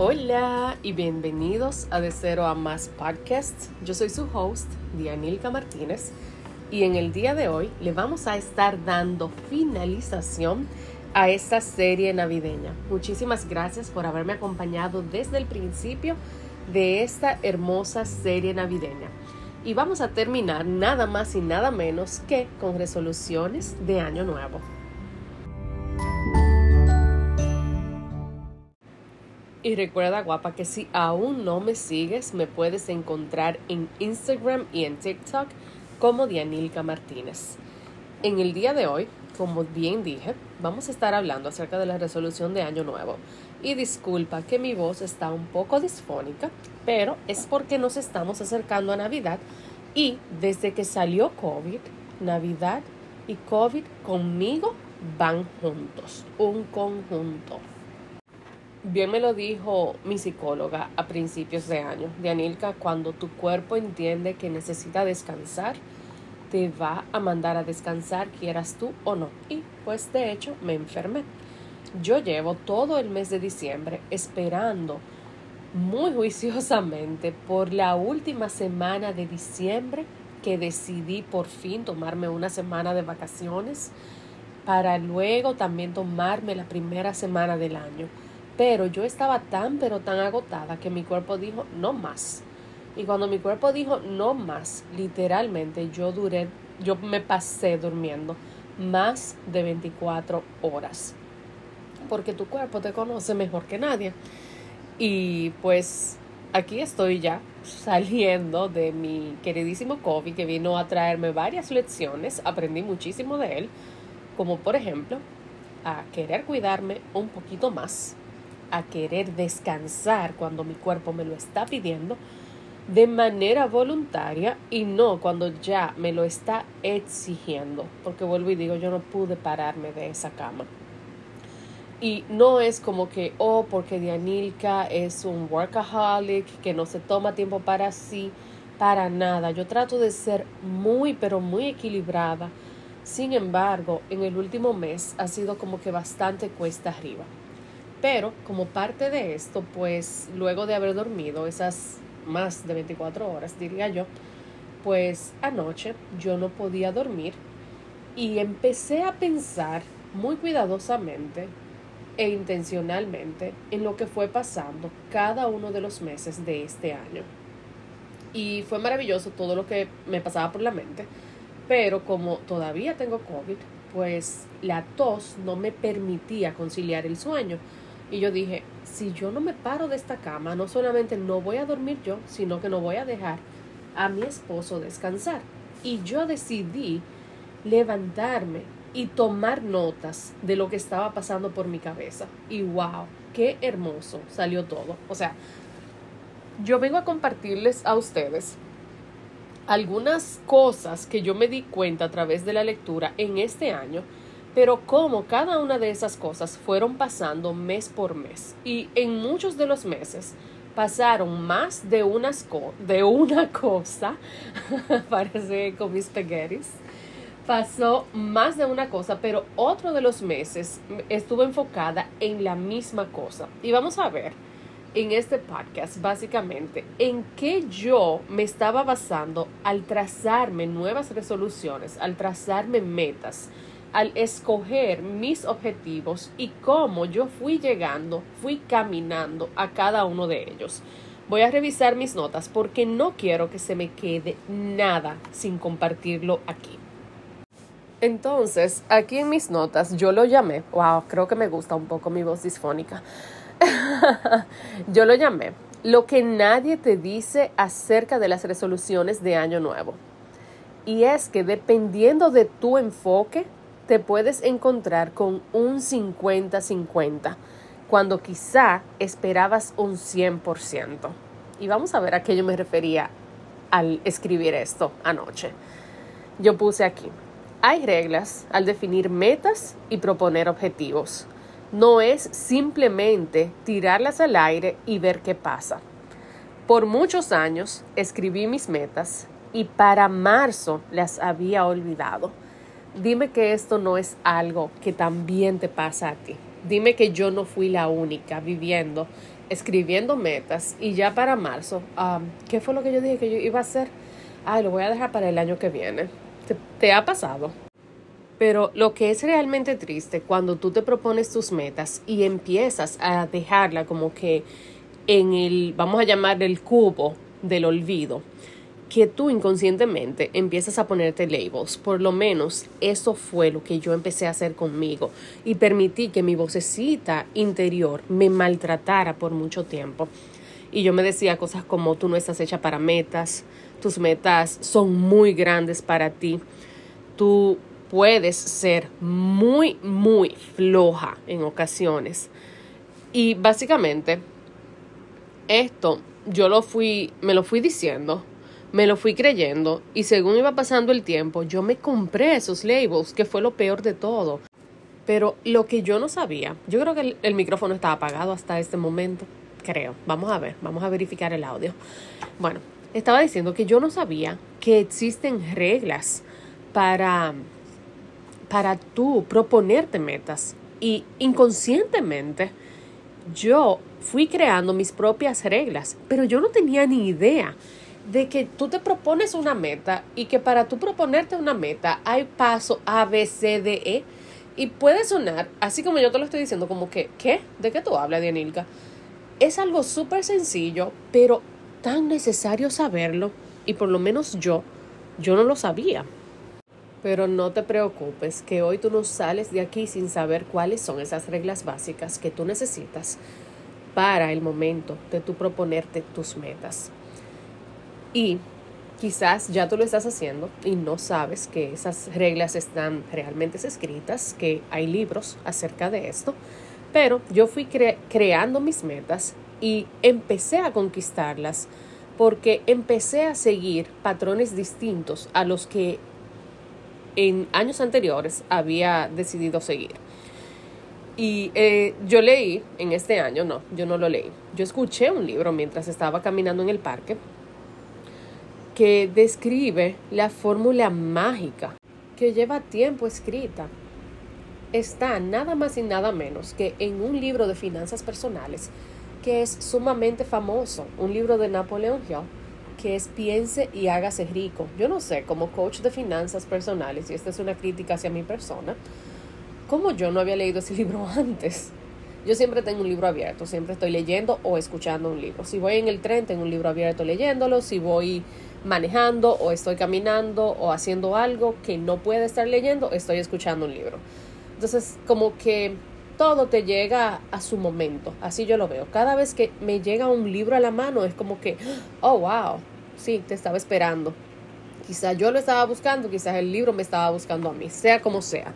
Hola y bienvenidos a De Cero a Más Podcast. Yo soy su host, Dianilka Martínez, y en el día de hoy le vamos a estar dando finalización a esta serie navideña. Muchísimas gracias por haberme acompañado desde el principio de esta hermosa serie navideña. Y vamos a terminar nada más y nada menos que con resoluciones de Año Nuevo. Y recuerda, guapa, que si aún no me sigues, me puedes encontrar en Instagram y en TikTok como Dianilka Martínez. En el día de hoy, como bien dije, vamos a estar hablando acerca de la resolución de Año Nuevo. Y disculpa que mi voz está un poco disfónica, pero es porque nos estamos acercando a Navidad y desde que salió COVID, Navidad y COVID conmigo van juntos, un conjunto. Bien me lo dijo mi psicóloga a principios de año. Dianilka, cuando tu cuerpo entiende que necesita descansar, te va a mandar a descansar, quieras tú o no. Y pues de hecho me enfermé. Yo llevo todo el mes de diciembre esperando muy juiciosamente por la última semana de diciembre que decidí por fin tomarme una semana de vacaciones para luego también tomarme la primera semana del año. Pero yo estaba tan, pero tan agotada que mi cuerpo dijo, no más. Y cuando mi cuerpo dijo, no más, literalmente yo duré, yo me pasé durmiendo más de 24 horas. Porque tu cuerpo te conoce mejor que nadie. Y pues aquí estoy ya saliendo de mi queridísimo COVID que vino a traerme varias lecciones. Aprendí muchísimo de él. Como por ejemplo, a querer cuidarme un poquito más a querer descansar cuando mi cuerpo me lo está pidiendo de manera voluntaria y no cuando ya me lo está exigiendo. Porque vuelvo y digo, yo no pude pararme de esa cama. Y no es como que, oh, porque Dianilka es un workaholic, que no se toma tiempo para sí, para nada. Yo trato de ser muy, pero muy equilibrada. Sin embargo, en el último mes ha sido como que bastante cuesta arriba. Pero como parte de esto, pues luego de haber dormido esas más de 24 horas, diría yo, pues anoche yo no podía dormir y empecé a pensar muy cuidadosamente e intencionalmente en lo que fue pasando cada uno de los meses de este año. Y fue maravilloso todo lo que me pasaba por la mente, pero como todavía tengo COVID, pues la tos no me permitía conciliar el sueño y yo dije, si yo no me paro de esta cama, no solamente no voy a dormir yo, sino que no voy a dejar a mi esposo descansar. Y yo decidí levantarme y tomar notas de lo que estaba pasando por mi cabeza. Y wow, qué hermoso salió todo. O sea, yo vengo a compartirles a ustedes algunas cosas que yo me di cuenta a través de la lectura en este año pero como cada una de esas cosas fueron pasando mes por mes y en muchos de los meses pasaron más de, unas de una cosa, parece con mis spaghettis, pasó más de una cosa, pero otro de los meses estuvo enfocada en la misma cosa. Y vamos a ver en este podcast básicamente en qué yo me estaba basando al trazarme nuevas resoluciones, al trazarme metas al escoger mis objetivos y cómo yo fui llegando, fui caminando a cada uno de ellos. Voy a revisar mis notas porque no quiero que se me quede nada sin compartirlo aquí. Entonces, aquí en mis notas yo lo llamé, wow, creo que me gusta un poco mi voz disfónica. yo lo llamé lo que nadie te dice acerca de las resoluciones de año nuevo. Y es que dependiendo de tu enfoque, te puedes encontrar con un 50-50 cuando quizá esperabas un 100%. Y vamos a ver a qué yo me refería al escribir esto anoche. Yo puse aquí, hay reglas al definir metas y proponer objetivos. No es simplemente tirarlas al aire y ver qué pasa. Por muchos años escribí mis metas y para marzo las había olvidado Dime que esto no es algo que también te pasa a ti. dime que yo no fui la única viviendo, escribiendo metas y ya para marzo, ¿qué fue lo que yo dije que yo iba a hacer? Ay, lo voy a dejar para el año que viene. te ha pasado? Pero lo que es realmente triste cuando tú te propones tus metas y empiezas a dejarla como que en el, vamos a llamar el cubo del olvido, que tú inconscientemente empiezas a ponerte labels. Por lo menos eso fue lo que yo empecé a hacer conmigo y permití que mi vocecita interior me maltratara por mucho tiempo. Y yo me decía cosas como tú no estás hecha para metas, tus metas son muy grandes para ti, tú puedes ser muy, muy floja en ocasiones. Y básicamente, esto yo lo fui, me lo fui diciendo, me lo fui creyendo, y según iba pasando el tiempo, yo me compré esos labels, que fue lo peor de todo. Pero lo que yo no sabía, yo creo que el, micrófono estaba apagado hasta este momento, creo. Vamos a ver, vamos a verificar el audio. Bueno, estaba diciendo que yo no sabía que existen reglas para para tú proponerte metas. Y inconscientemente yo fui creando mis propias reglas, pero yo no tenía ni idea de que tú te propones una meta y que para tú proponerte una meta hay paso A, B, C, D, E. Y puede sonar, así como yo te lo estoy diciendo, como que, ¿qué? ¿De qué tú hablas, Dianilka? Es algo súper sencillo, pero tan necesario saberlo. Y por lo menos yo, yo no lo sabía. Pero no te preocupes, que hoy tú no sales de aquí sin saber cuáles son esas reglas básicas que tú necesitas para el momento de tú proponerte tus metas. Y quizás ya tú lo estás haciendo y no sabes que esas reglas están realmente escritas, que hay libros acerca de esto, pero yo fui creando mis metas y empecé a conquistarlas porque empecé a seguir patrones distintos a los que en años anteriores había decidido seguir. Y eh, yo leí en este año, no, yo no lo leí. Yo escuché un libro mientras estaba caminando en el parque que describe la fórmula mágica que lleva tiempo escrita. Está nada más y nada menos que en un libro de finanzas personales que es sumamente famoso, un libro de Napoleon Hill que es piense y hágase rico. Yo no sé, como coach de finanzas personales, y esta es una crítica hacia mi persona, ¿cómo yo no había leído ese libro antes? Yo siempre tengo un libro abierto, siempre estoy leyendo o escuchando un libro. Si voy en el tren, tengo un libro abierto leyéndolo. Si voy manejando o estoy caminando o haciendo algo que no puede estar leyendo, estoy escuchando un libro. Entonces, como que todo te llega a su momento, así yo lo veo. Cada vez que me llega un libro a la mano es como que, oh, wow, sí, te estaba esperando. Quizás yo lo estaba buscando, quizás el libro me estaba buscando a mí, sea como sea.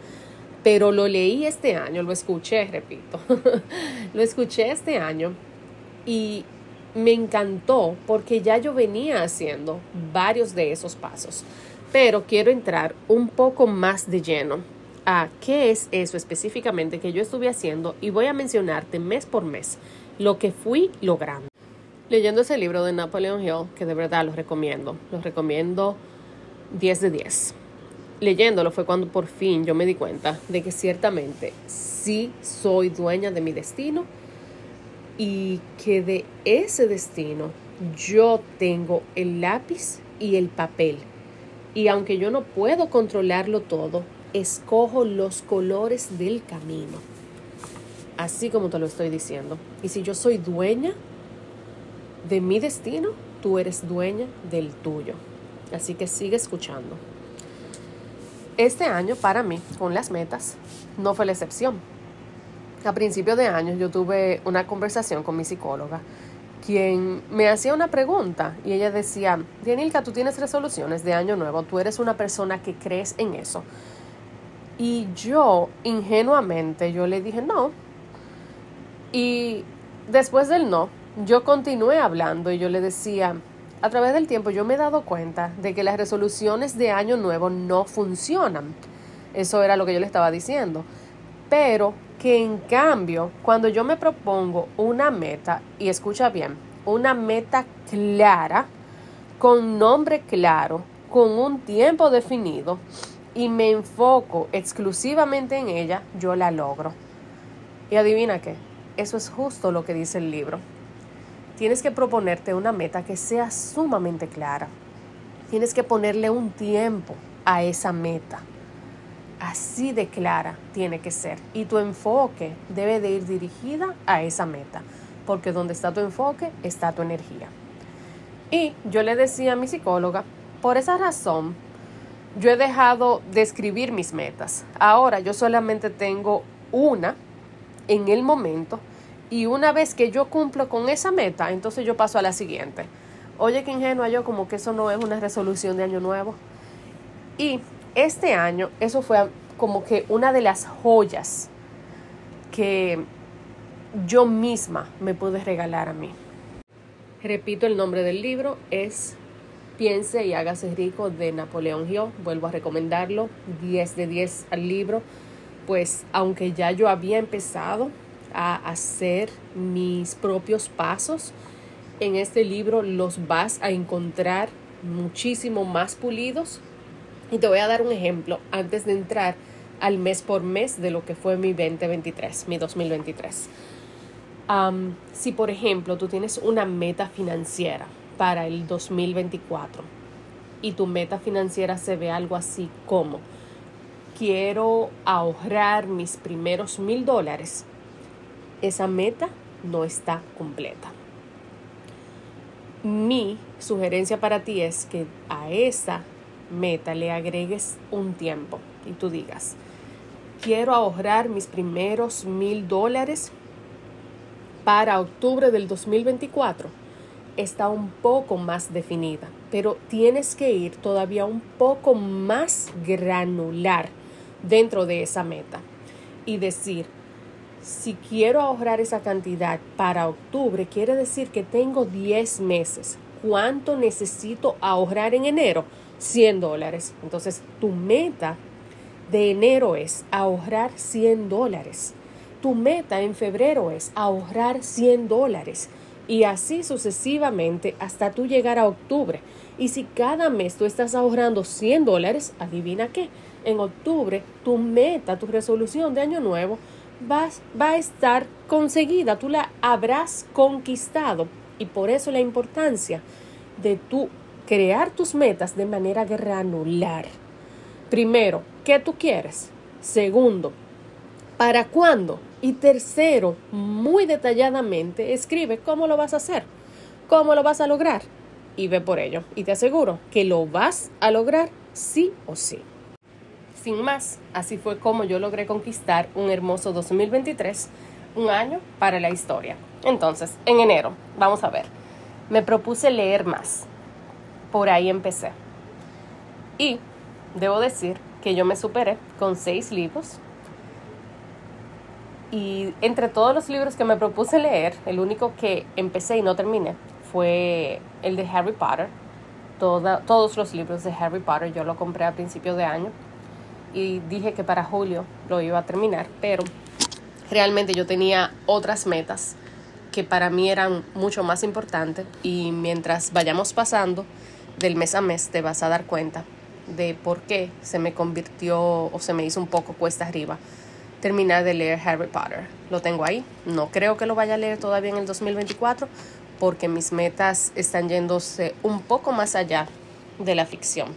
Pero lo leí este año, lo escuché, repito, lo escuché este año y me encantó porque ya yo venía haciendo varios de esos pasos. Pero quiero entrar un poco más de lleno a qué es eso específicamente que yo estuve haciendo y voy a mencionarte mes por mes lo que fui logrando. Leyendo ese libro de Napoleon Hill, que de verdad los recomiendo, los recomiendo 10 de 10. Leyéndolo fue cuando por fin yo me di cuenta de que ciertamente sí soy dueña de mi destino y que de ese destino yo tengo el lápiz y el papel. Y aunque yo no puedo controlarlo todo, escojo los colores del camino. Así como te lo estoy diciendo. Y si yo soy dueña de mi destino, tú eres dueña del tuyo. Así que sigue escuchando. Este año para mí, con las metas, no fue la excepción. A principio de año yo tuve una conversación con mi psicóloga, quien me hacía una pregunta y ella decía, Dianilka, tú tienes resoluciones de año nuevo, tú eres una persona que crees en eso. Y yo, ingenuamente, yo le dije no. Y después del no, yo continué hablando y yo le decía, a través del tiempo yo me he dado cuenta de que las resoluciones de año nuevo no funcionan. Eso era lo que yo le estaba diciendo. Pero que en cambio, cuando yo me propongo una meta, y escucha bien, una meta clara, con nombre claro, con un tiempo definido, y me enfoco exclusivamente en ella, yo la logro. Y adivina qué, eso es justo lo que dice el libro. Tienes que proponerte una meta que sea sumamente clara. Tienes que ponerle un tiempo a esa meta. Así de clara tiene que ser. Y tu enfoque debe de ir dirigida a esa meta. Porque donde está tu enfoque está tu energía. Y yo le decía a mi psicóloga, por esa razón, yo he dejado de escribir mis metas. Ahora yo solamente tengo una en el momento y una vez que yo cumplo con esa meta, entonces yo paso a la siguiente. Oye, qué ingenua yo, como que eso no es una resolución de año nuevo. Y este año, eso fue como que una de las joyas que yo misma me pude regalar a mí. Repito, el nombre del libro es Piense y hágase rico de Napoleón Hill. Vuelvo a recomendarlo, 10 de 10 al libro pues aunque ya yo había empezado a hacer mis propios pasos, en este libro los vas a encontrar muchísimo más pulidos. Y te voy a dar un ejemplo antes de entrar al mes por mes de lo que fue mi 2023, mi 2023. si por ejemplo tú tienes una meta financiera para el 2024 y tu meta financiera se ve algo así como quiero ahorrar mis primeros mil dólares, esa meta no está completa. Mi sugerencia para ti es que a esa meta le agregues un tiempo y tú digas, quiero ahorrar mis primeros mil dólares para octubre del 2024 está un poco más definida, pero tienes que ir todavía un poco más granular dentro de esa meta y decir, si quiero ahorrar esa cantidad para octubre, quiere decir que tengo 10 meses. ¿Cuánto necesito ahorrar en enero? 100 dólares. Entonces, tu meta de enero es ahorrar 100 dólares. Tu meta en febrero es ahorrar 100 dólares. Y así sucesivamente hasta tú llegar a octubre. Y si cada mes tú estás ahorrando 100 dólares, adivina qué en octubre, tu meta, tu resolución de año nuevo va, va a estar conseguida, tú la habrás conquistado. Y por eso la importancia de tú crear tus metas de manera granular. Primero, ¿qué tú quieres? Segundo, ¿para cuándo? Y tercero, muy detalladamente, escribe cómo lo vas a hacer, cómo lo vas a lograr y ve por ello. Y te aseguro que lo vas a lograr sí o sí. Sin más, así fue como yo logré conquistar un hermoso 2023, un año para la historia. Entonces, en enero, vamos a ver, me propuse leer más. Por ahí empecé. Y debo decir que yo me superé con seis libros. Y entre todos los libros que me propuse leer, el único que empecé y no terminé fue el de Harry Potter. todos los libros de Harry Potter yo lo compré a principios de año y dije que para julio lo iba a terminar, pero realmente yo tenía otras metas que para mí eran mucho más importantes y mientras vayamos pasando del mes a mes te vas a dar cuenta de por qué se me convirtió o se me hizo un poco cuesta arriba terminar de leer Harry Potter. Lo tengo ahí, no creo que lo vaya a leer todavía en el 2024 porque mis metas están yéndose un poco más allá de la ficción.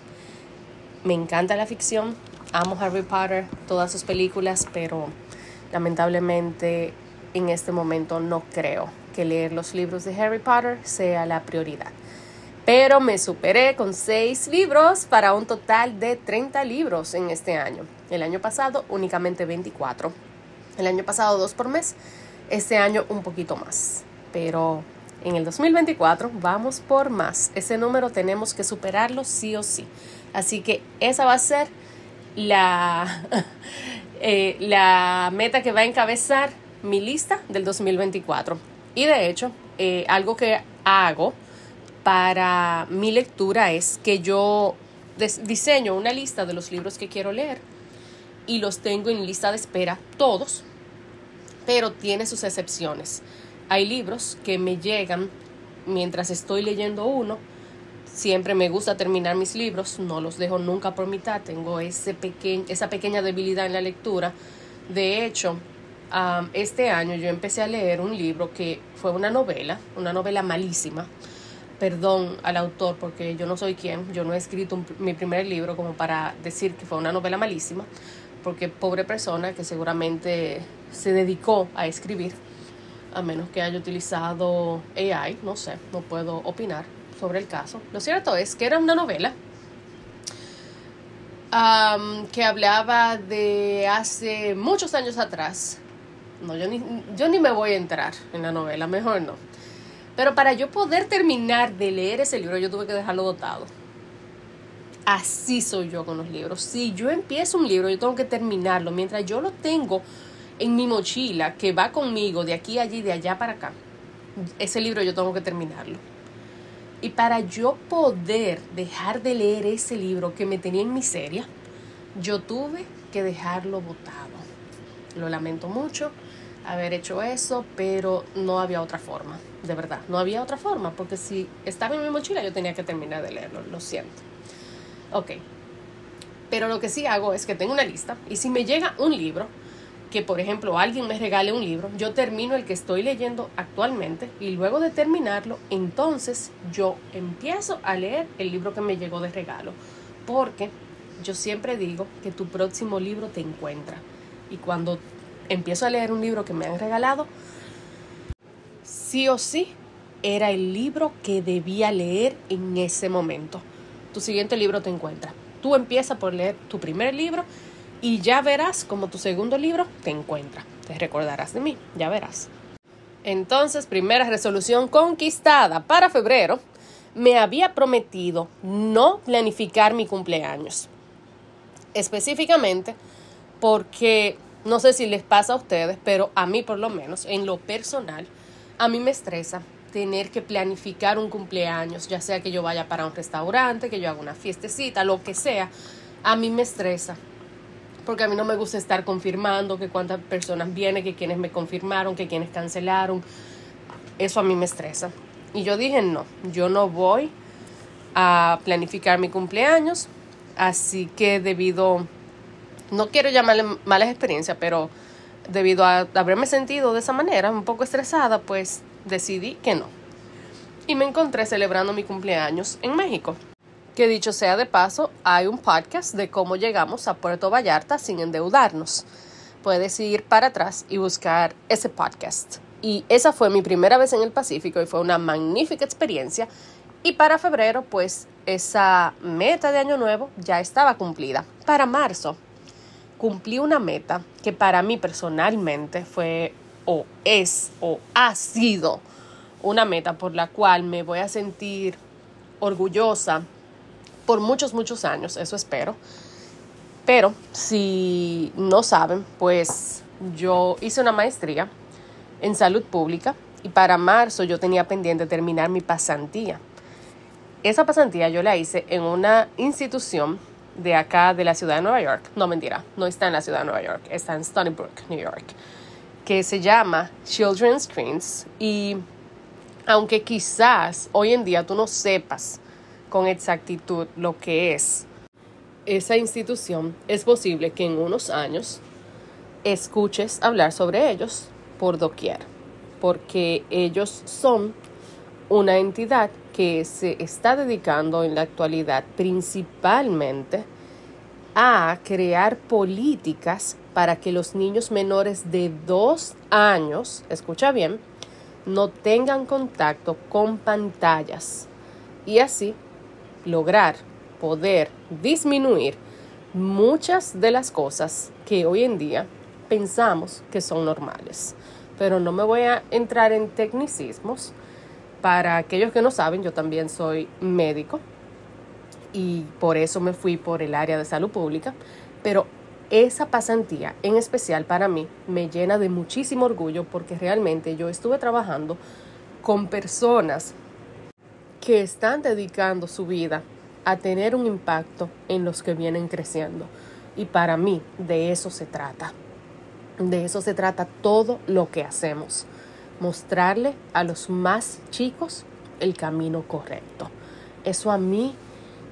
Me encanta la ficción, amo Harry Potter, todas sus películas, pero lamentablemente en este momento no creo que leer los libros de Harry Potter sea la prioridad. Pero me superé con seis libros para un total de 30 libros en este año. El año pasado únicamente 24. El año pasado dos por mes. Este año un poquito más. Pero en el 2024 vamos por más. Ese número tenemos que superarlo sí o sí. Así que esa va a ser la, eh, la meta que va a encabezar mi lista del 2024. Y de hecho, eh, algo que hago para mi lectura es que yo diseño una lista de los libros que quiero leer y los tengo en lista de espera todos, pero tiene sus excepciones. Hay libros que me llegan mientras estoy leyendo uno Siempre me gusta terminar mis libros, no los dejo nunca por mitad, tengo ese esa pequeña debilidad en la lectura. De hecho, este año yo empecé a leer un libro que fue una novela, una novela malísima. Perdón al autor porque yo no soy quien, yo no he escrito mi primer libro como para decir que fue una novela malísima, porque pobre persona que seguramente se dedicó a escribir, a menos que haya utilizado AI, no sé, no puedo opinar sobre el caso. Lo cierto es que era una novela que hablaba de hace muchos años atrás. No, yo ni, yo ni me voy a entrar en la novela, mejor no. Pero para yo poder terminar de leer ese libro, yo tuve que dejarlo botado. Así soy yo con los libros. Si yo empiezo un libro, yo tengo que terminarlo. Mientras yo lo tengo en mi mochila, que va conmigo de aquí allí, de allá para acá, ese libro yo tengo que terminarlo. Y para yo poder dejar de leer ese libro que me tenía en miseria, yo tuve que dejarlo botado. Lo lamento mucho haber hecho eso, pero no había otra forma, de verdad, no había otra forma, porque si estaba en mi mochila yo tenía que terminar de leerlo, lo siento. Ok, pero lo que sí hago es que tengo una lista y si me llega un libro, que por ejemplo alguien me regale un libro, yo termino el que estoy leyendo actualmente y luego de terminarlo, entonces yo empiezo a leer el libro que me llegó de regalo. Porque yo siempre digo que tu próximo libro te encuentra. Y cuando empiezo a leer un libro que me han regalado, sí o sí era el libro que debía leer en ese momento. Tu siguiente libro te encuentra. Tú empiezas por leer tu primer libro y ya verás como tu segundo libro te encuentra. Te recordarás de mí, ya verás. Entonces, primera resolución conquistada para febrero, me había prometido no planificar mi cumpleaños. Específicamente porque no sé si les pasa a ustedes, pero a mí por lo menos, en lo personal, a mí me estresa tener que planificar un cumpleaños, ya sea que yo vaya para un restaurante, que yo haga una fiestecita, lo que sea, a mí me estresa porque a mí no me gusta estar confirmando que cuántas personas vienen, que quienes me confirmaron, que quienes cancelaron. Eso a mí me estresa. Y yo dije, no, yo no voy a planificar mi cumpleaños, así que debido, no quiero llamarle malas experiencias, pero debido a haberme sentido de esa manera, un poco estresada, pues decidí que no. Y me encontré celebrando mi cumpleaños en México. Que dicho sea de paso, hay un podcast de cómo llegamos a Puerto Vallarta sin endeudarnos. Puedes ir para atrás y buscar ese podcast. Y esa fue mi primera vez en el Pacífico y fue una magnífica experiencia. Y para febrero, pues esa meta de año nuevo ya estaba cumplida. Para marzo, cumplí una meta que para mí personalmente fue o es o ha sido una meta por la cual me voy a sentir orgullosa por muchos, muchos años, eso espero. Pero si no saben, pues yo hice una maestría en salud pública y para marzo yo tenía pendiente terminar mi pasantía. Esa pasantía yo la hice en una institución de acá de la ciudad de Nueva York. No mentira, no está en la ciudad de Nueva York, está en Stony Brook, New York, que se llama Children's Screens. Y aunque quizás hoy en día tú no sepas con exactitud lo que es esa institución, es posible que en unos años escuches hablar sobre ellos por doquier, porque ellos son una entidad que se está dedicando en la actualidad principalmente a crear políticas para que los niños menores de dos años, escucha bien, no tengan contacto con pantallas y así lograr poder disminuir muchas de las cosas que hoy en día pensamos que son normales. Pero no me voy a entrar en tecnicismos. Para aquellos que no saben, yo también soy médico y por eso me fui por el área de salud pública. Pero esa pasantía en especial para mí me llena de muchísimo orgullo porque realmente yo estuve trabajando con personas que están dedicando su vida a tener un impacto en los que vienen creciendo. Y para mí de eso se trata. De eso se trata todo lo que hacemos. Mostrarle a los más chicos el camino correcto. Eso a mí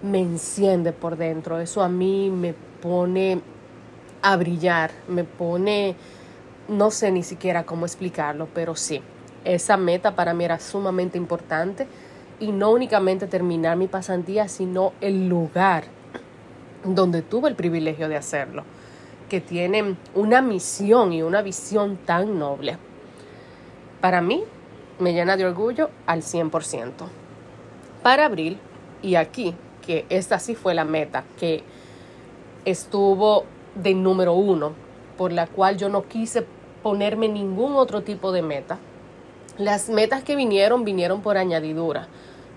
me enciende por dentro. Eso a mí me pone a brillar. Me pone no sé ni siquiera cómo explicarlo, pero sí, esa meta para mí era sumamente importante y no únicamente terminar mi pasantía, sino el lugar donde tuve el privilegio de hacerlo, que tiene una misión y una visión tan noble. Para mí, me llena de orgullo al 100%. Para abril, y aquí, que esta sí fue la meta, que estuvo de número uno, por la cual yo no quise ponerme ningún otro tipo de meta. Las metas que vinieron vinieron por añadidura,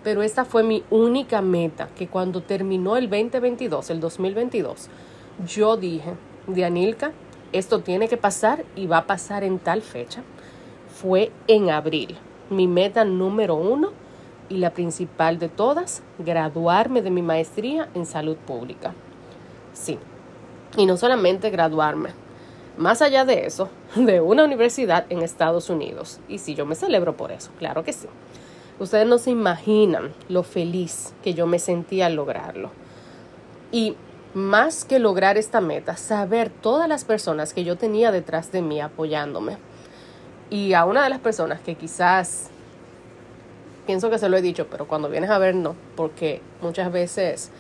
pero esta fue mi única meta, que cuando terminó el 2022, el 2022, yo dije, Dianilka, esto tiene que pasar y va a pasar en tal fecha. Fue en abril. Mi meta número uno y la principal de todas, graduarme de mi maestría en salud pública. Sí, y no solamente graduarme, más allá de eso, de una universidad en Estados Unidos. Y sí, yo me celebro por eso, claro que sí. Ustedes no se imaginan lo feliz que yo me sentía al lograrlo. Y más que lograr esta meta, saber todas las personas que yo tenía detrás de mí apoyándome. Y a una de las personas que quizás, pienso que se lo he dicho, pero cuando vienes a ver no, porque muchas veces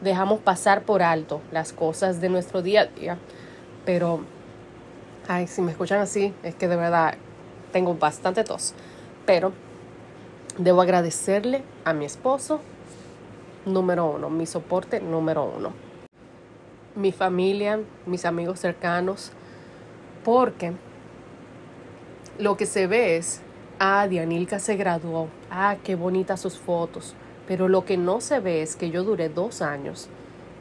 dejamos pasar por alto las cosas de nuestro día a día, pero, ay, si me escuchan así, es que de verdad tengo bastante tos, pero debo agradecerle a mi esposo, número uno, mi soporte número uno, mi familia, mis amigos cercanos, porque lo que se ve es, ah, Dianilka se graduó, ah, qué bonitas sus fotos, pero lo que no se ve es que yo duré dos años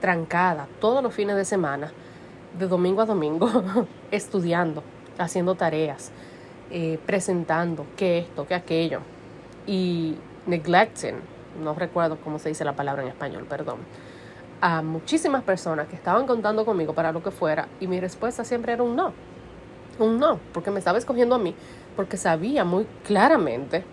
trancada todos los fines de semana, de domingo a domingo, estudiando, haciendo tareas, eh, presentando que esto, que aquello, y neglecting, no recuerdo cómo se dice la palabra en español, perdón, a muchísimas personas que estaban contando conmigo para lo que fuera y mi respuesta siempre era un no, un no, porque me estaba escogiendo a mí, porque sabía muy claramente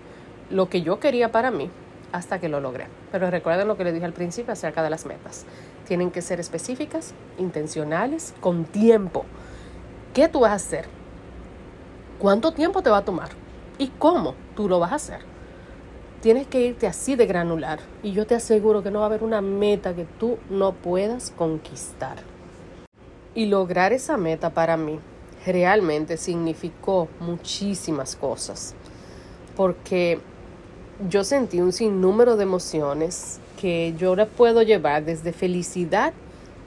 lo que yo quería para mí hasta que lo logré. Pero recuerden lo que les dije al principio acerca de las metas. Tienen que ser específicas, intencionales, con tiempo. ¿Qué tú vas a hacer? ¿Cuánto tiempo te va a tomar? ¿Y cómo tú lo vas a hacer? Tienes que irte así de granular y yo te aseguro que no va a haber una meta que tú no puedas conquistar. Y lograr esa meta para mí realmente significó muchísimas cosas. Porque yo sentí un sinnúmero de emociones que yo le puedo llevar desde felicidad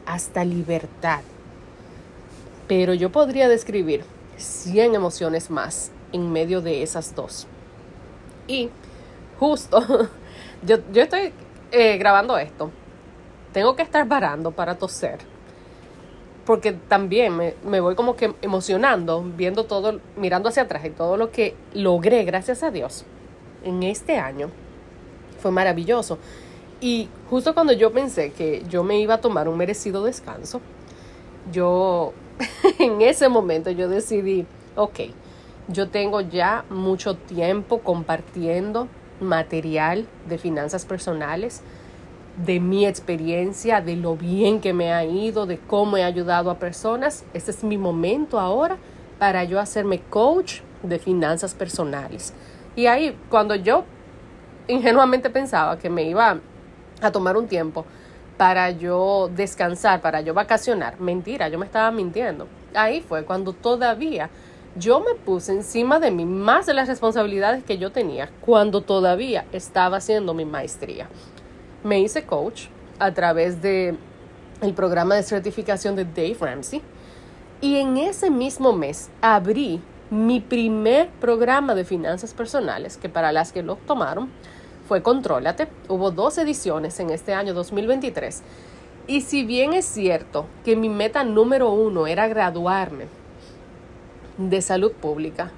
hasta libertad. Pero yo podría describir 100 emociones más en medio de esas dos. Y justo, yo, yo estoy eh, grabando esto. Tengo que estar parando para toser. Porque también me, me voy como que emocionando, viendo todo, mirando hacia atrás y todo lo que logré, gracias a Dios en este año fue maravilloso. Y justo cuando yo pensé que yo me iba a tomar un merecido descanso, yo en ese momento yo decidí, ok, yo tengo ya mucho tiempo compartiendo material de finanzas personales, de mi experiencia, de lo bien que me ha ido, de cómo he ayudado a personas. Este es mi momento ahora para yo hacerme coach de finanzas personales. Y ahí, cuando yo ingenuamente pensaba que me iba a tomar un tiempo para yo descansar, para yo vacacionar, mentira, yo me estaba mintiendo. Ahí fue cuando todavía yo me puse encima de mí más de las responsabilidades que yo tenía cuando todavía estaba haciendo mi maestría. Me hice coach a través de el programa de certificación de Dave Ramsey y en ese mismo mes abrí mi primer programa de finanzas personales, que para las que lo tomaron fue Contrólate. Hubo dos ediciones en este año 2023. Y si bien es cierto que mi meta número uno era graduarme de salud pública,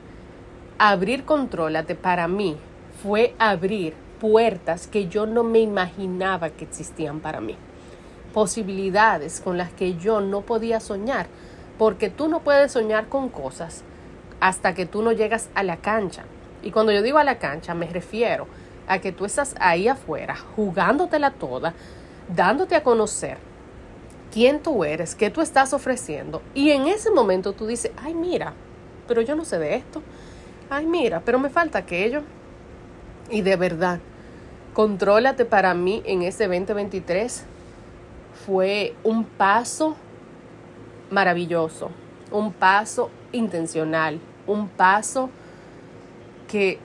abrir Contrólate para mí fue abrir puertas que yo no me imaginaba que existían para mí. Posibilidades con las que yo no podía soñar, porque tú no puedes soñar con cosas hasta que tú no llegas a la cancha. Y cuando yo digo a la cancha, me refiero a que tú estás ahí afuera, jugándotela toda, dándote a conocer quién tú eres, qué tú estás ofreciendo. Y en ese momento tú dices, ay, mira, pero yo no sé de esto. Ay, mira, pero me falta aquello. Y de verdad, contrólate para mí en ese 2023 fue un paso maravilloso, un paso intencional, un paso que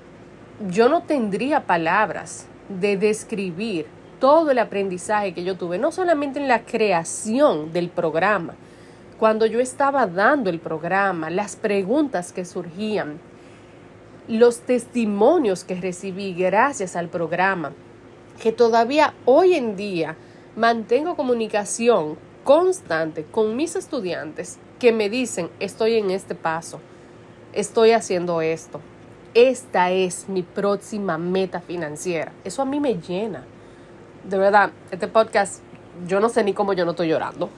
yo no tendría palabras de describir todo el aprendizaje que yo tuve, no solamente en la creación del programa, cuando yo estaba dando el programa, las preguntas que surgían, los testimonios que recibí gracias al programa, que todavía hoy en día mantengo comunicación constante con mis estudiantes que me dicen, estoy en este paso, estoy haciendo esto, esta es mi próxima meta financiera. Eso a mí me llena. De verdad, este podcast, yo no sé ni cómo yo no estoy llorando.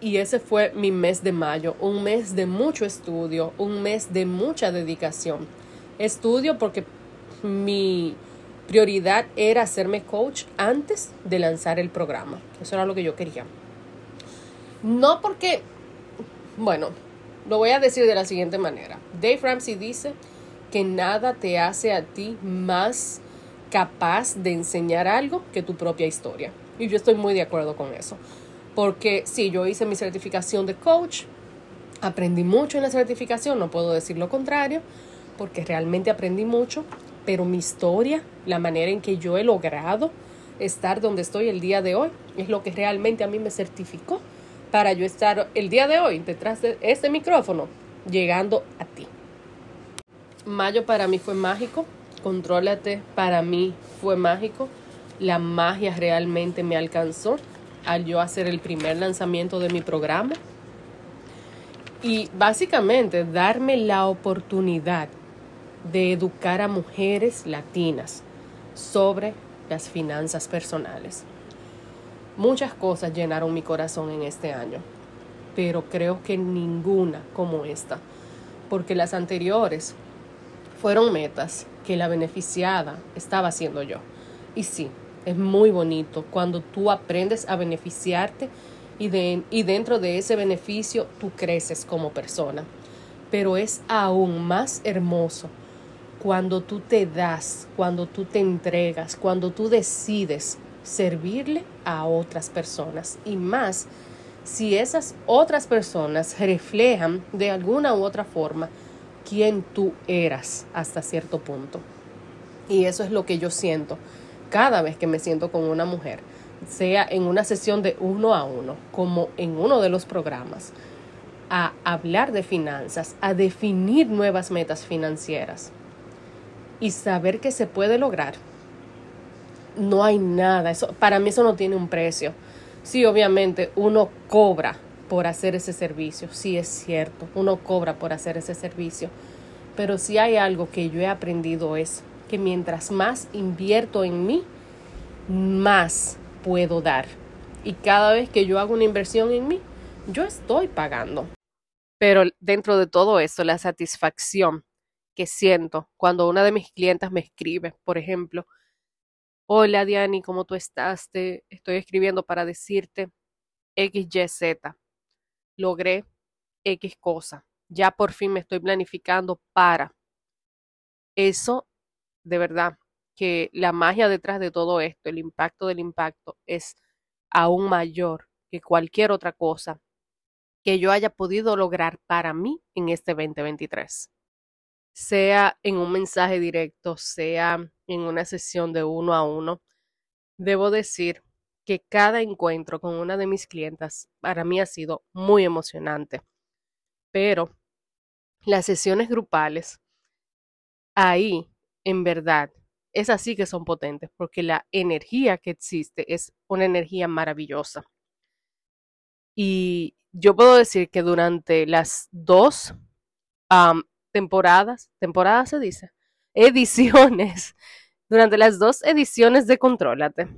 Y ese fue mi mes de mayo, un mes de mucho estudio, un mes de mucha dedicación. Estudio porque mi prioridad era hacerme coach antes de lanzar el programa. Eso era lo que yo quería. No porque, bueno, lo voy a decir de la siguiente manera. Dave Ramsey dice que nada te hace a ti más capaz de enseñar algo que tu propia historia. Y yo estoy muy de acuerdo con eso. Porque sí, yo hice mi certificación de coach, aprendí mucho en la certificación, no puedo decir lo contrario, porque realmente aprendí mucho, pero mi historia, la manera en que yo he logrado estar donde estoy el día de hoy, es lo que realmente a mí me certificó para yo estar el día de hoy detrás de este micrófono, llegando a ti. Mayo para mí fue mágico, contrólate para mí fue mágico, la magia realmente me alcanzó al yo hacer el primer lanzamiento de mi programa y básicamente darme la oportunidad de educar a mujeres latinas sobre las finanzas personales. Muchas cosas llenaron mi corazón en este año, pero creo que ninguna como esta, porque las anteriores fueron metas que la beneficiada estaba haciendo yo. Y sí, es muy bonito cuando tú aprendes a beneficiarte y, y dentro de ese beneficio tú creces como persona. Pero es aún más hermoso cuando tú te das, cuando tú te entregas, cuando tú decides servirle a otras personas y más si esas otras personas reflejan de alguna u otra forma quién tú eras hasta cierto punto. Y eso es lo que yo siento cada vez que me siento con una mujer, sea en una sesión de uno a uno, como en uno de los programas, a hablar de finanzas, a definir nuevas metas financieras y saber que se puede lograr no hay nada. Eso, para mí eso no tiene un precio. Sí, obviamente uno cobra por hacer ese servicio. Sí, es cierto, uno cobra por hacer ese servicio. Pero si hay algo que yo he aprendido es que mientras más invierto en mí, más puedo dar. Y cada vez que yo hago una inversión en mí, yo estoy pagando. Pero dentro de todo eso, la satisfacción que siento cuando una de mis clientas me escribe, por ejemplo, Hola Diani, ¿cómo tú estás? Te estoy escribiendo para decirte XYZ. Logré X cosa. Ya por fin me estoy planificando para. Eso, de verdad, que la magia detrás de todo esto, el impacto del impacto, es aún mayor que cualquier otra cosa que yo haya podido lograr para mí en este 2023 sea en un mensaje directo, sea en una sesión de uno a uno, debo decir que cada encuentro con una de mis clientas para mí ha sido muy emocionante. Pero las sesiones grupales, ahí, en verdad, es así que son potentes, porque la energía que existe es una energía maravillosa. Y yo puedo decir que durante las dos temporadas, temporadas se dice, ediciones, durante las dos ediciones de Contrólate.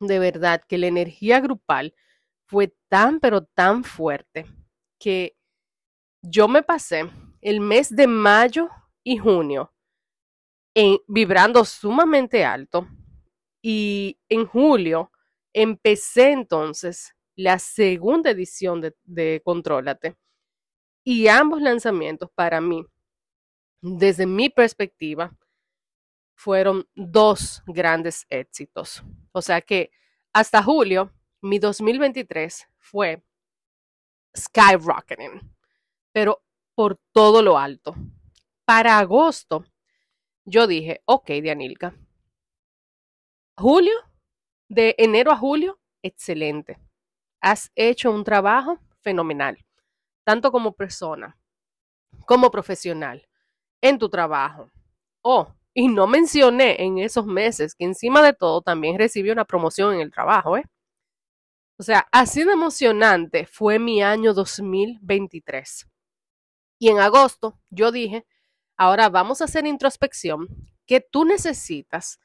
De verdad que la energía grupal fue tan, pero tan fuerte que yo me pasé el mes de mayo y junio en, vibrando sumamente alto y en julio empecé entonces la segunda edición de, de Contrólate Y ambos lanzamientos para mí, desde mi perspectiva, fueron dos grandes éxitos. O sea que hasta julio, mi 2023 fue skyrocketing, pero por todo lo alto. Para agosto, yo dije, ok, Dianilka, julio, de enero a julio, excelente. Has hecho un trabajo fenomenal, tanto como persona, como profesional, en tu trabajo. Oh, y no mencioné en esos meses que encima de todo también recibí una promoción en el trabajo, ¿eh? O sea, así de emocionante fue mi año 2023. Y en agosto yo dije, ahora vamos a hacer introspección que tú necesitas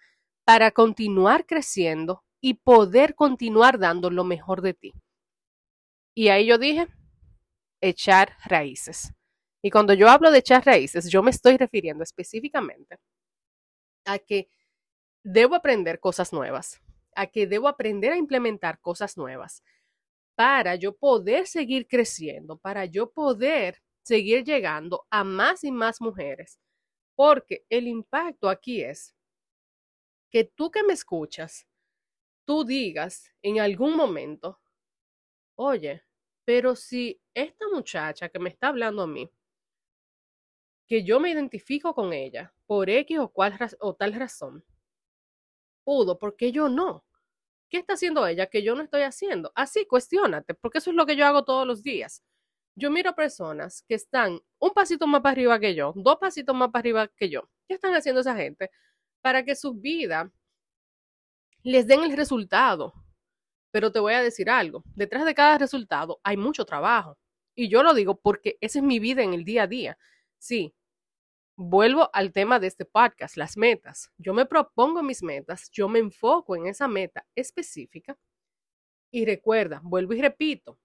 para continuar creciendo y poder continuar dando lo mejor de ti. Y ahí yo dije, echar raíces. Y cuando yo hablo de echar raíces, yo me estoy refiriendo específicamente a que debo aprender cosas nuevas, a que debo aprender a implementar cosas nuevas para yo poder seguir creciendo, para yo poder seguir llegando a más y más mujeres. Porque el impacto aquí es que tú que me escuchas, tú digas en algún momento, oye, pero si esta muchacha que me está hablando a mí, que yo me identifico con ella por X o, cual, o tal razón, pudo, ¿por qué yo no? ¿Qué está haciendo ella que yo no estoy haciendo? Así, cuestiónate, porque eso es lo que yo hago todos los días. Yo miro personas que están un pasito más para arriba que yo, dos pasitos más para arriba que yo. ¿Qué están haciendo esa gente? Para que su vida les den el resultado. Pero te voy a decir algo, detrás de cada resultado hay mucho trabajo. Y yo lo digo porque esa es mi vida en el día a día. Sí, vuelvo al tema de este podcast, las metas. Yo me propongo mis metas, yo me enfoco en esa meta específica y recuerda, vuelvo y repito,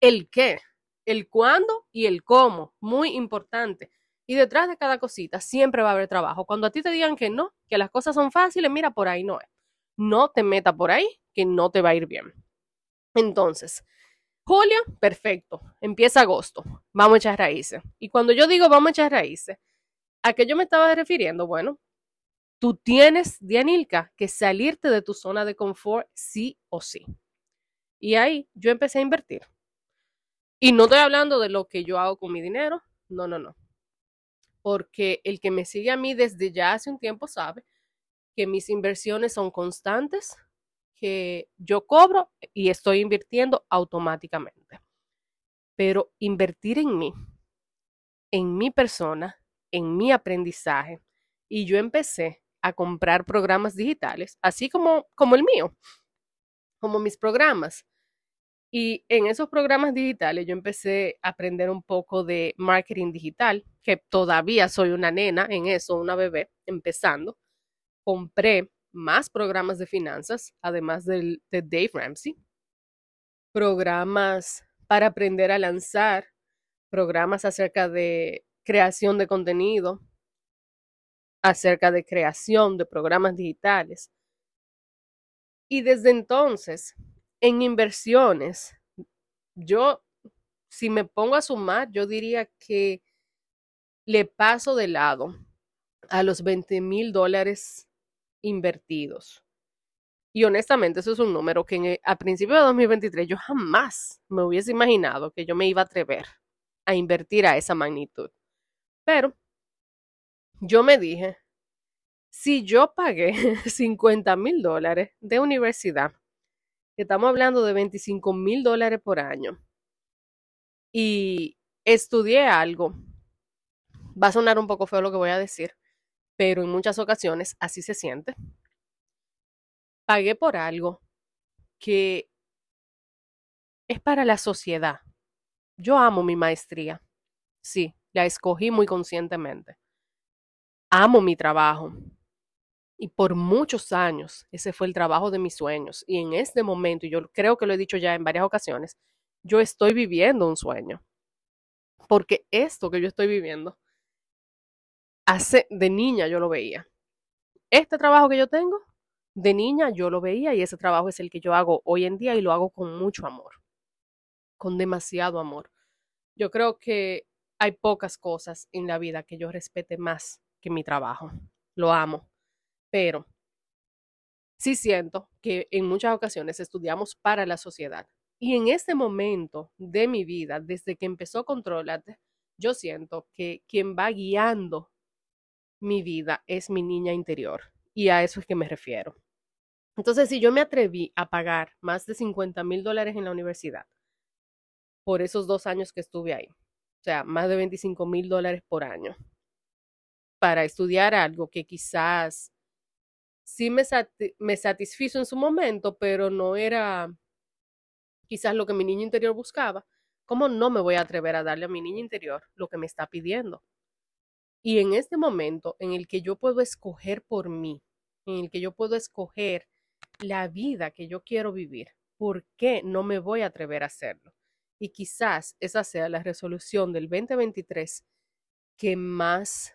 el qué, el cuándo y el cómo, muy importante. Y detrás de cada cosita siempre va a haber trabajo. Cuando a ti te digan que no, que las cosas son fáciles, mira, por ahí no es. No te meta por ahí, que no te va a ir bien. Entonces, julio, perfecto. Empieza agosto. Vamos a echar raíces. Y cuando yo digo vamos a echar raíces, ¿A qué yo me estaba refiriendo? Bueno, tú tienes, Dianilka, que salirte de tu zona de confort sí o sí. Y ahí yo empecé a invertir. Y no estoy hablando de lo que yo hago con mi dinero, no, no, no. Porque el que me sigue a mí desde ya hace un tiempo sabe que mis inversiones son constantes, que yo cobro y estoy invirtiendo automáticamente. Pero invertir en mí, en mi persona, en mi aprendizaje y yo empecé a comprar programas digitales, así como, como el mío, como mis programas. Y en esos programas digitales yo empecé a aprender un poco de marketing digital, que todavía soy una nena en eso, una bebé, empezando. Compré más programas de finanzas, además del, de Dave Ramsey, programas para aprender a lanzar, programas acerca de creación de contenido, acerca de creación de programas digitales. Y desde entonces, en inversiones, yo, si me pongo a sumar, yo diría que le paso de lado a los 20 mil dólares invertidos. Y honestamente, eso es un número que a principios de 2023 yo jamás me hubiese imaginado que yo me iba a atrever a invertir a esa magnitud. Pero yo me dije, si yo pagué 50 mil dólares de universidad, estamos hablando de 25 mil dólares por año, y estudié algo, va a sonar un poco feo lo que voy a decir, pero en muchas ocasiones así se siente. Pagué por algo que es para la sociedad. Yo amo mi maestría, sí, la escogí muy conscientemente. Amo mi trabajo. Y por muchos años ese fue el trabajo de mis sueños. Y en este momento, y yo creo que lo he dicho ya en varias ocasiones, yo estoy viviendo un sueño. Porque esto que yo estoy viviendo, hace de niña yo lo veía. Este trabajo que yo tengo, de niña yo lo veía y ese trabajo es el que yo hago hoy en día y lo hago con mucho amor, con demasiado amor Yo creo que hay pocas cosas en la vida que yo respete más que mi trabajo. Lo amo. Pero sí siento que en muchas ocasiones estudiamos para la sociedad. Y en este momento de mi vida, desde que empezó Controlate, yo siento que quien va guiando mi vida es mi niña interior. Y a eso es que me refiero. Entonces, si yo me atreví a pagar más de 50 mil dólares en la universidad por esos dos años que estuve ahí, o sea, más de 25 mil dólares por año, para estudiar algo que quizás sí me, me satisfizo en su momento, pero no era quizás lo que mi niño interior buscaba, ¿cómo no me voy a atrever a darle a mi niño interior lo que me está pidiendo? Y en este momento en el que yo puedo escoger por mí, en el que yo puedo escoger la vida que yo quiero vivir, ¿por qué no me voy a atrever a hacerlo? Y quizás esa sea la resolución del 2023 que más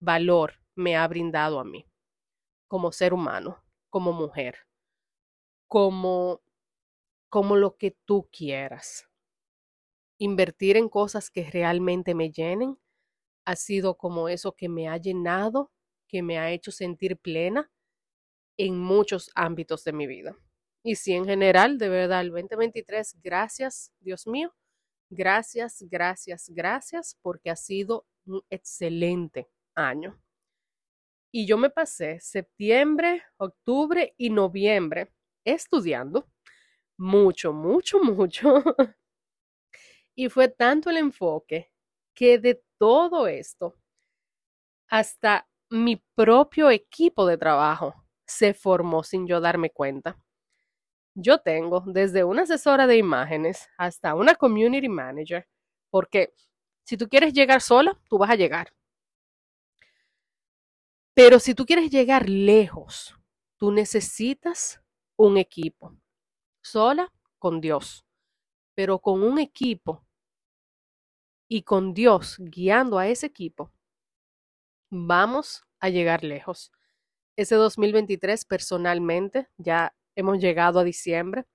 valor me ha brindado a mí, como ser humano, como mujer, como, como lo que tú quieras. Invertir en cosas que realmente me llenen ha sido como eso que me ha llenado, que me ha hecho sentir plena en muchos ámbitos de mi vida. Y sí, en general, de verdad, el 2023, gracias, Dios mío, gracias, gracias, gracias, porque ha sido un excelente año. Y yo me pasé septiembre, octubre y noviembre estudiando mucho, mucho, mucho. y fue tanto el enfoque de todo esto, hasta mi propio equipo de trabajo se formó sin yo darme cuenta. Yo tengo desde una asesora de imágenes hasta una community manager, porque si tú quieres llegar sola, tú vas a llegar. Pero si tú quieres llegar lejos, tú necesitas un equipo. Sola con Dios, pero con un equipo y con Dios guiando a ese equipo, vamos a llegar lejos. Ese 2023 personalmente ya hemos llegado a diciembre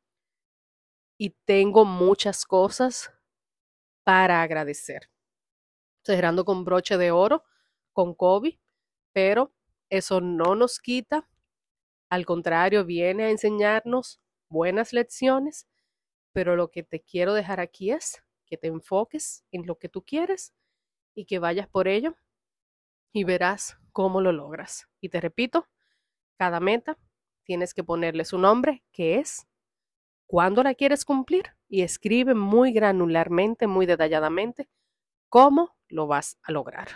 y tengo muchas cosas para agradecer. Cerrando con broche de oro con Kobe, pero eso no nos quita, al contrario, viene a enseñarnos buenas lecciones, pero lo que te quiero dejar aquí es te enfoques en lo que tú quieres y que vayas por ello y verás cómo lo logras. Y te repito, cada meta tienes que ponerle su nombre, que es cuándo la quieres cumplir y escribe muy granularmente, muy detalladamente cómo lo vas a lograr.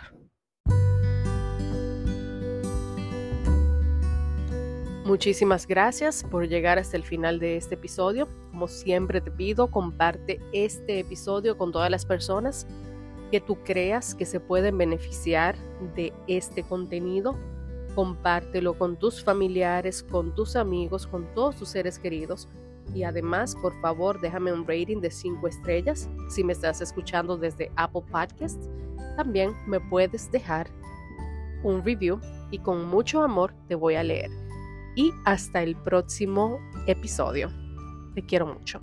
Muchísimas gracias por llegar hasta el final de este episodio. Como siempre te pido, comparte este episodio con todas las personas que tú creas que se pueden beneficiar de este contenido. Compártelo con tus familiares, con tus amigos, con todos tus seres queridos. Y además, por favor, déjame un rating de 5 estrellas si me estás escuchando desde Apple Podcasts. También me puedes dejar un review y con mucho amor te voy a leer y hasta el próximo episodio. Te quiero mucho.